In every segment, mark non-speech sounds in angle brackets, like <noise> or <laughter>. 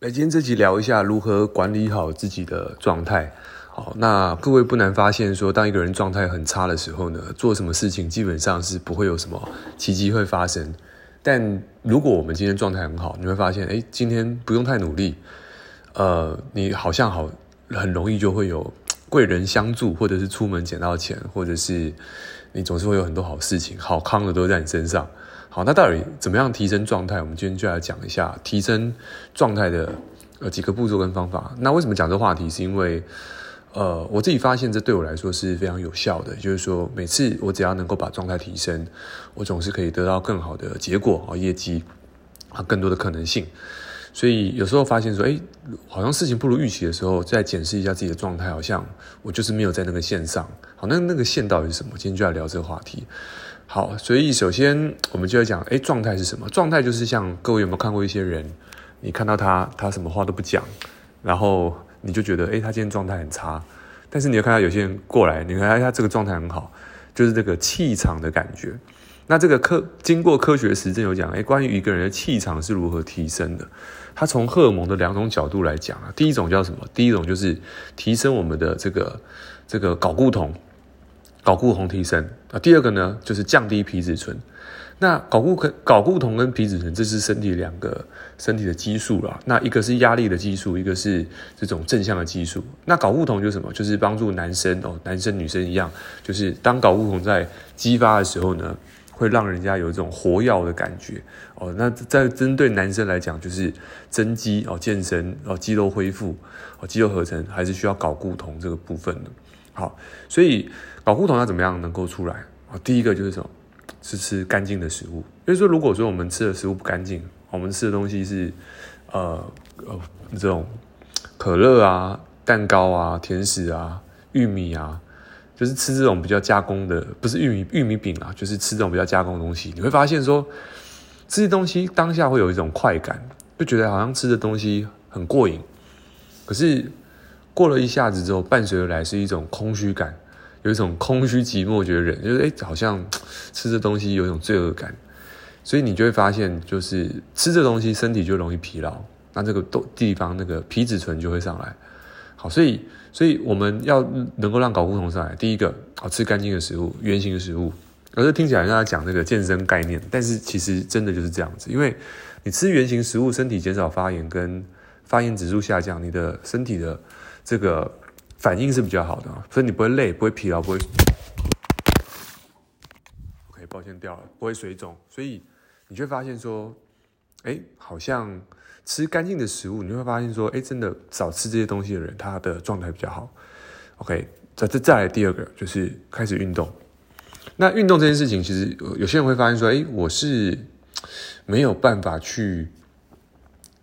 来，今天这集聊一下如何管理好自己的状态。好，那各位不难发现说，当一个人状态很差的时候呢，做什么事情基本上是不会有什么奇迹会发生。但如果我们今天状态很好，你会发现，哎，今天不用太努力，呃，你好像好很容易就会有贵人相助，或者是出门捡到钱，或者是你总是会有很多好事情，好康的都在你身上。好，那到底怎么样提升状态？我们今天就来讲一下提升状态的呃几个步骤跟方法。那为什么讲这话题？是因为呃我自己发现这对我来说是非常有效的。就是说，每次我只要能够把状态提升，我总是可以得到更好的结果啊，业绩啊，更多的可能性。所以有时候发现说，哎，好像事情不如预期的时候，再检视一下自己的状态，好像我就是没有在那个线上。好，那那个线到底是什么？今天就来聊这个话题。好，所以首先我们就要讲，哎，状态是什么？状态就是像各位有没有看过一些人，你看到他，他什么话都不讲，然后你就觉得，哎，他今天状态很差。但是你又看到有些人过来，你看他这个状态很好，就是这个气场的感觉。那这个科经过科学实证有讲，哎，关于一个人的气场是如何提升的，他从荷尔蒙的两种角度来讲啊，第一种叫什么？第一种就是提升我们的这个这个睾固酮。睾固酮提升啊，第二个呢就是降低皮质醇。那睾固睾固酮跟皮质醇，这是身体两个身体的激素啦。那一个是压力的激素，一个是这种正向的激素。那睾固酮就是什么？就是帮助男生哦，男生女生一样，就是当睾固酮在激发的时候呢，会让人家有一种活跃的感觉哦。那在针对男生来讲，就是增肌哦，健身哦，肌肉恢复哦，肌肉合成还是需要睾固酮这个部分的。好，所以睾固酮要怎么样能够出来啊？第一个就是什么？是吃干净的食物。就是说，如果说我们吃的食物不干净，我们吃的东西是呃呃这种可乐啊、蛋糕啊、甜食啊、玉米啊，就是吃这种比较加工的，不是玉米玉米饼啊，就是吃这种比较加工的东西，你会发现说，这些东西当下会有一种快感，就觉得好像吃的东西很过瘾，可是。过了一下子之后，伴随而来是一种空虚感，有一种空虚寂寞觉得人，就是哎，好像 <tsk> 吃这东西有一种罪恶感，所以你就会发现，就是吃这东西身体就容易疲劳，那这个地方那个皮质醇就会上来。好，所以所以我们要能够让睾固酮上来，第一个，好吃干净的食物，圆形的食物，而是听起来让他讲这个健身概念，但是其实真的就是这样子，因为你吃圆形食物，身体减少发炎跟发炎指数下降，你的身体的。这个反应是比较好的，所以你不会累，不会疲劳，不会。OK，抱歉掉了，不会水肿，所以你就会发现说，哎，好像吃干净的食物，你会发现说，哎，真的少吃这些东西的人，他的状态比较好。OK，再再再来第二个就是开始运动。那运动这件事情，其实有些人会发现说，哎，我是没有办法去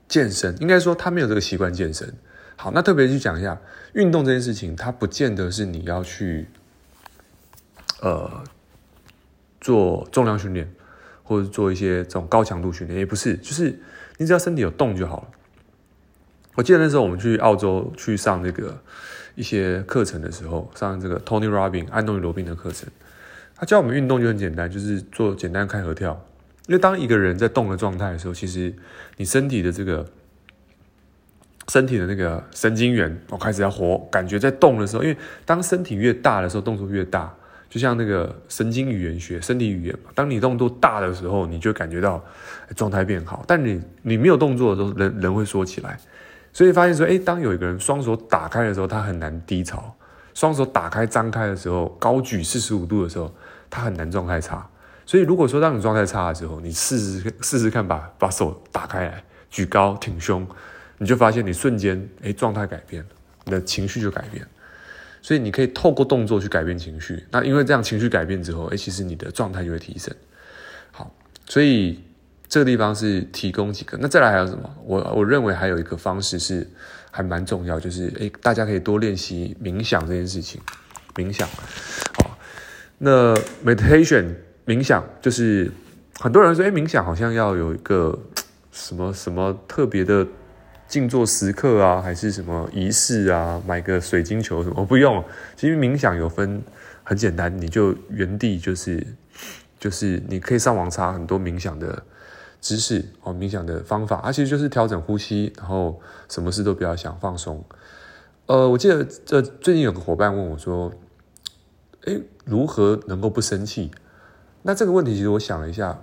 健身，应该说他没有这个习惯健身。好，那特别去讲一下运动这件事情，它不见得是你要去，呃，做重量训练，或者做一些这种高强度训练，也不是，就是你只要身体有动就好了。我记得那时候我们去澳洲去上这个一些课程的时候，上这个 Tony Robbins 安东尼罗宾的课程，他教我们运动就很简单，就是做简单开合跳。因为当一个人在动的状态的时候，其实你身体的这个。身体的那个神经元，我开始要活，感觉在动的时候，因为当身体越大的时候，动作越大，就像那个神经语言学、身体语言嘛。当你动作大的时候，你就感觉到状态变好。但你你没有动作的时候，人人会缩起来。所以发现说，哎，当有一个人双手打开的时候，他很难低潮；双手打开、张开的时候，高举四十五度的时候，他很难状态差。所以如果说当你状态差的时候，你试试试试看把，把把手打开来，举高挺胸。你就发现你瞬间诶状态改变了，你的情绪就改变，所以你可以透过动作去改变情绪。那因为这样情绪改变之后，诶其实你的状态就会提升。好，所以这个地方是提供几个。那再来还有什么？我我认为还有一个方式是还蛮重要，就是哎大家可以多练习冥想这件事情。冥想，好，那 meditation 冥想就是很多人说，哎冥想好像要有一个什么什么特别的。静坐时刻啊，还是什么仪式啊？买个水晶球什么？不用。其实冥想有分，很简单，你就原地就是就是，你可以上网查很多冥想的知识哦，冥想的方法，它其实就是调整呼吸，然后什么事都不要想，放松。呃，我记得这最近有个伙伴问我说：“诶，如何能够不生气？”那这个问题其实我想了一下，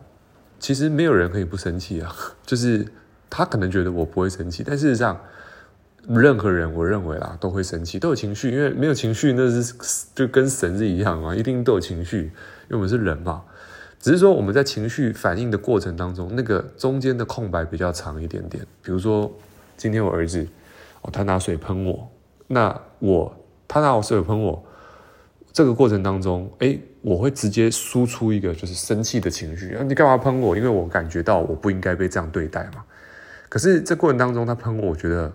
其实没有人可以不生气啊。<laughs> 就是他可能觉得我不会生气，但事实上，任何人我认为啦都会生气，都有情绪。因为没有情绪，那是就跟神是一样嘛，一定都有情绪，因为我们是人嘛。只是说我们在情绪反应的过程当中，那个中间的空白比较长一点点。比如说，今天我儿子哦，他拿水喷我，那我他拿我水喷我。这个过程当中，哎，我会直接输出一个就是生气的情绪。你干嘛喷我？因为我感觉到我不应该被这样对待嘛。可是这过程当中，他喷我，我觉得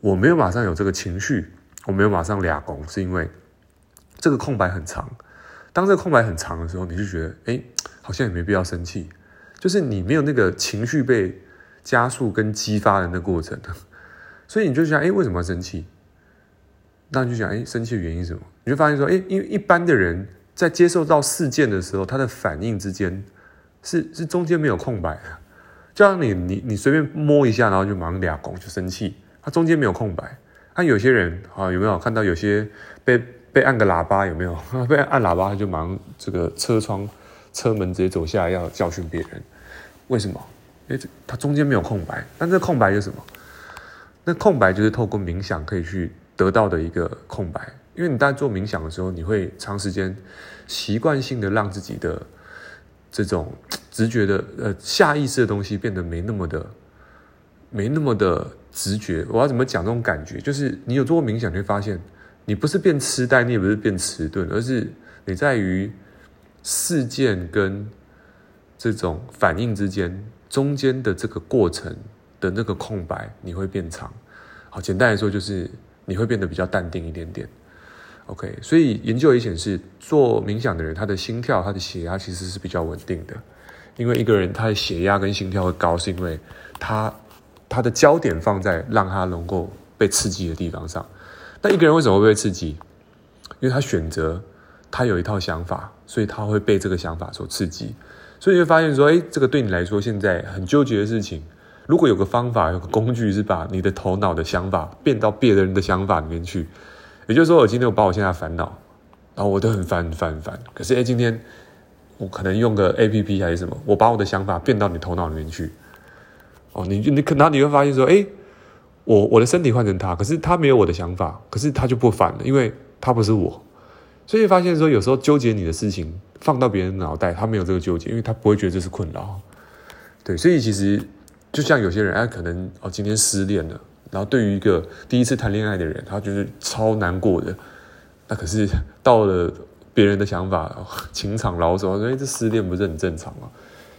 我没有马上有这个情绪，我没有马上俩攻，是因为这个空白很长。当这个空白很长的时候，你就觉得，诶，好像也没必要生气，就是你没有那个情绪被加速跟激发的那个过程，<laughs> 所以你就想，诶，为什么要生气？那你就想，诶，生气的原因是什么？你就发现说，诶，因为一般的人在接受到事件的时候，他的反应之间是是中间没有空白的。就像你你你随便摸一下，然后就马上俩拱就生气，他中间没有空白。他有些人啊，有没有看到有些被被按个喇叭，有没有 <laughs> 被按喇叭他就马上这个车窗车门直接走下来要教训别人？为什么？诶，他中间没有空白。但这空白是什么？那空白就是透过冥想可以去得到的一个空白。因为你在做冥想的时候，你会长时间习惯性的让自己的这种直觉的呃下意识的东西变得没那么的没那么的直觉。我要怎么讲这种感觉？就是你有做过冥想，你会发现你不是变痴呆，你也不是变迟钝，而是你在于事件跟这种反应之间中间的这个过程的那个空白，你会变长。好，简单来说就是你会变得比较淡定一点点。OK，所以研究也显示，做冥想的人，他的心跳、他的血压其实是比较稳定的。因为一个人他的血压跟心跳会高，是因为他他的焦点放在让他能够被刺激的地方上。那一个人为什么会被刺激？因为他选择他有一套想法，所以他会被这个想法所刺激。所以你会发现说，诶，这个对你来说现在很纠结的事情，如果有个方法、有个工具是把你的头脑的想法变到别人的想法里面去。也就是说，我今天我把我现在烦恼，然后我都很烦很烦很烦。可是，哎，今天我可能用个 APP 还是什么，我把我的想法变到你头脑里面去。哦，你你可能你会发现说，哎，我我的身体换成他，可是他没有我的想法，可是他就不烦了，因为他不是我。所以发现说，有时候纠结你的事情放到别人脑袋，他没有这个纠结，因为他不会觉得这是困扰。对，所以其实就像有些人，哎，可能哦，今天失恋了。然后对于一个第一次谈恋爱的人，他就是超难过的。那可是到了别人的想法，<laughs> 情场老手，说：“哎，这失恋不是很正常吗？”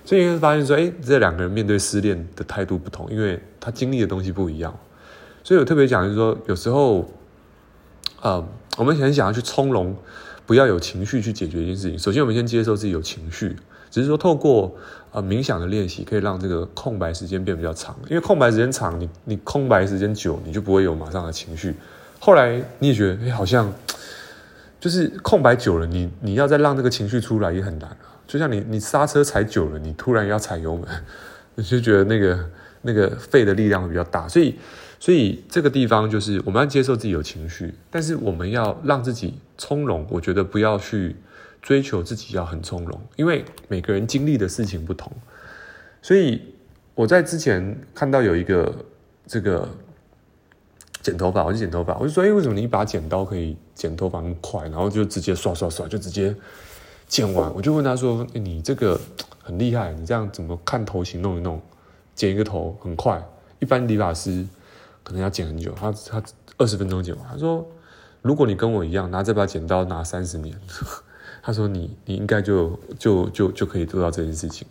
所以你会发现说：“哎，这两个人面对失恋的态度不同，因为他经历的东西不一样。”所以我特别讲就是说，有时候，呃，我们很想要去从容，不要有情绪去解决一件事情。首先，我们先接受自己有情绪。只是说，透过呃冥想的练习，可以让这个空白时间变比较长。因为空白时间长，你你空白时间久，你就不会有马上的情绪。后来你也觉得，哎，好像就是空白久了，你你要再让这个情绪出来也很难啊。就像你你刹车踩久了，你突然要踩油门，<laughs> 你就觉得那个那个肺的力量会比较大。所以所以这个地方就是我们要接受自己有情绪，但是我们要让自己从容。我觉得不要去。追求自己要很从容，因为每个人经历的事情不同，所以我在之前看到有一个这个剪头发，我就剪头发，我就说，哎，为什么你一把剪刀可以剪头发那么快，然后就直接刷刷刷就直接剪完？我就问他说，你这个很厉害，你这样怎么看头型弄一弄，剪一个头很快？一般理发师可能要剪很久，他他二十分钟剪完。他说，如果你跟我一样拿这把剪刀拿三十年。他说：“你你应该就就就就可以做到这件事情。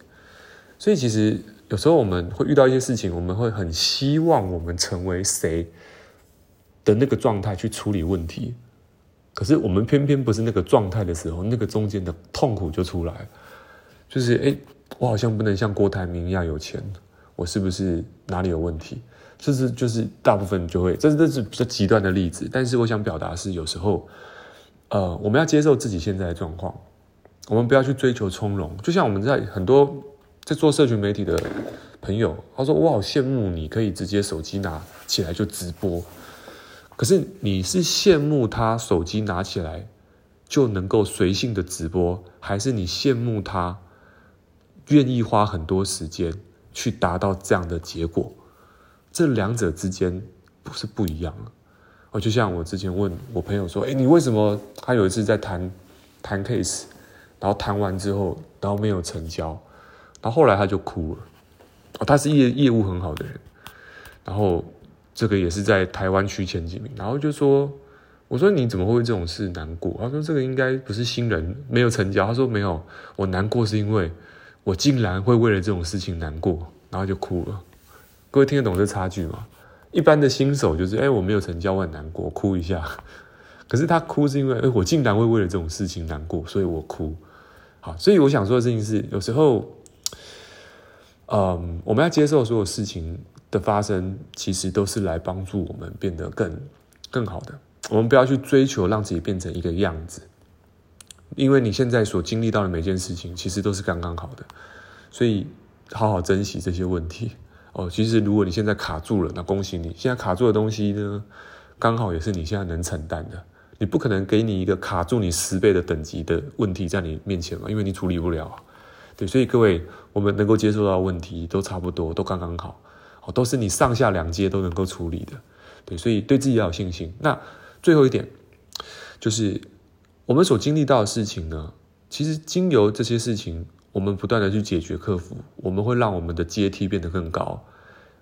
所以其实有时候我们会遇到一些事情，我们会很希望我们成为谁的那个状态去处理问题。可是我们偏偏不是那个状态的时候，那个中间的痛苦就出来。就是诶，我好像不能像郭台铭一样有钱，我是不是哪里有问题？这是就是大部分就会，这这是比较极端的例子。但是我想表达是有时候。”呃，我们要接受自己现在的状况，我们不要去追求从容。就像我们在很多在做社群媒体的朋友，他说我好羡慕你可以直接手机拿起来就直播。可是你是羡慕他手机拿起来就能够随性的直播，还是你羡慕他愿意花很多时间去达到这样的结果？这两者之间不是不一样了。哦，就像我之前问我朋友说：“诶，你为什么？”他有一次在谈谈 case，然后谈完之后，然后没有成交，然后后来他就哭了。哦，他是业业务很好的人，然后这个也是在台湾区前几名，然后就说：“我说你怎么会为这种事难过？”他说：“这个应该不是新人没有成交。”他说：“没有，我难过是因为我竟然会为了这种事情难过，然后就哭了。”各位听得懂这差距吗？一般的新手就是，哎，我没有成交，我很难过，哭一下。可是他哭是因为，哎，我竟然会为了这种事情难过，所以我哭。好，所以我想说的事情是，有时候，嗯，我们要接受所有事情的发生，其实都是来帮助我们变得更更好的。我们不要去追求让自己变成一个样子，因为你现在所经历到的每件事情，其实都是刚刚好的。所以，好好珍惜这些问题。哦，其实如果你现在卡住了，那恭喜你。现在卡住的东西呢，刚好也是你现在能承担的。你不可能给你一个卡住你十倍的等级的问题在你面前嘛，因为你处理不了。对，所以各位，我们能够接受到的问题都差不多，都刚刚好，都是你上下两阶都能够处理的。对，所以对自己要有信心。那最后一点，就是我们所经历到的事情呢，其实经由这些事情。我们不断的去解决、克服，我们会让我们的阶梯变得更高。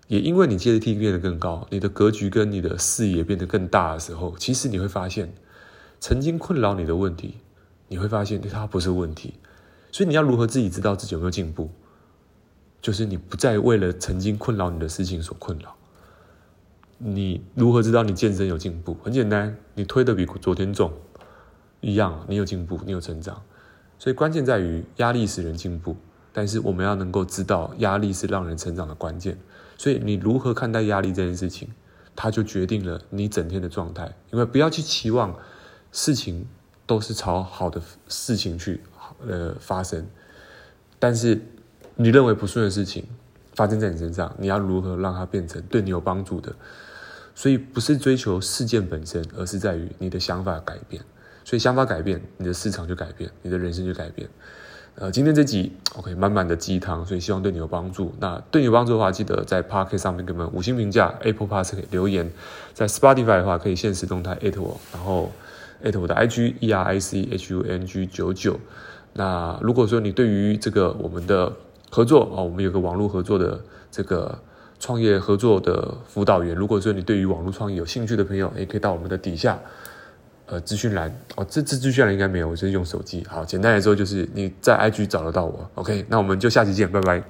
也因为你阶梯变得更高，你的格局跟你的视野变得更大的时候，其实你会发现，曾经困扰你的问题，你会发现它不是问题。所以你要如何自己知道自己有没有进步？就是你不再为了曾经困扰你的事情所困扰。你如何知道你健身有进步？很简单，你推得比昨天重，一样，你有进步，你有成长。所以关键在于压力使人进步，但是我们要能够知道压力是让人成长的关键。所以你如何看待压力这件事情，它就决定了你整天的状态。因为不要去期望事情都是朝好的事情去呃发生，但是你认为不顺的事情发生在你身上，你要如何让它变成对你有帮助的？所以不是追求事件本身，而是在于你的想法改变。所以想法改变，你的市场就改变，你的人生就改变。呃，今天这集 OK，满满的鸡汤，所以希望对你有帮助。那对你有帮助的话，记得在 Podcast 上面给我们五星评价，Apple Pass 留言，在 Spotify 的话可以限时动态艾特我，然后艾特我的 IG E R I C H U N G 九九。那如果说你对于这个我们的合作啊，我们有个网络合作的这个创业合作的辅导员，如果说你对于网络创业有兴趣的朋友，也可以到我们的底下。呃，资讯栏哦，这这资讯栏应该没有，我就是用手机。好，简单来说就是你在 IG 找得到我。OK，那我们就下期见，拜拜。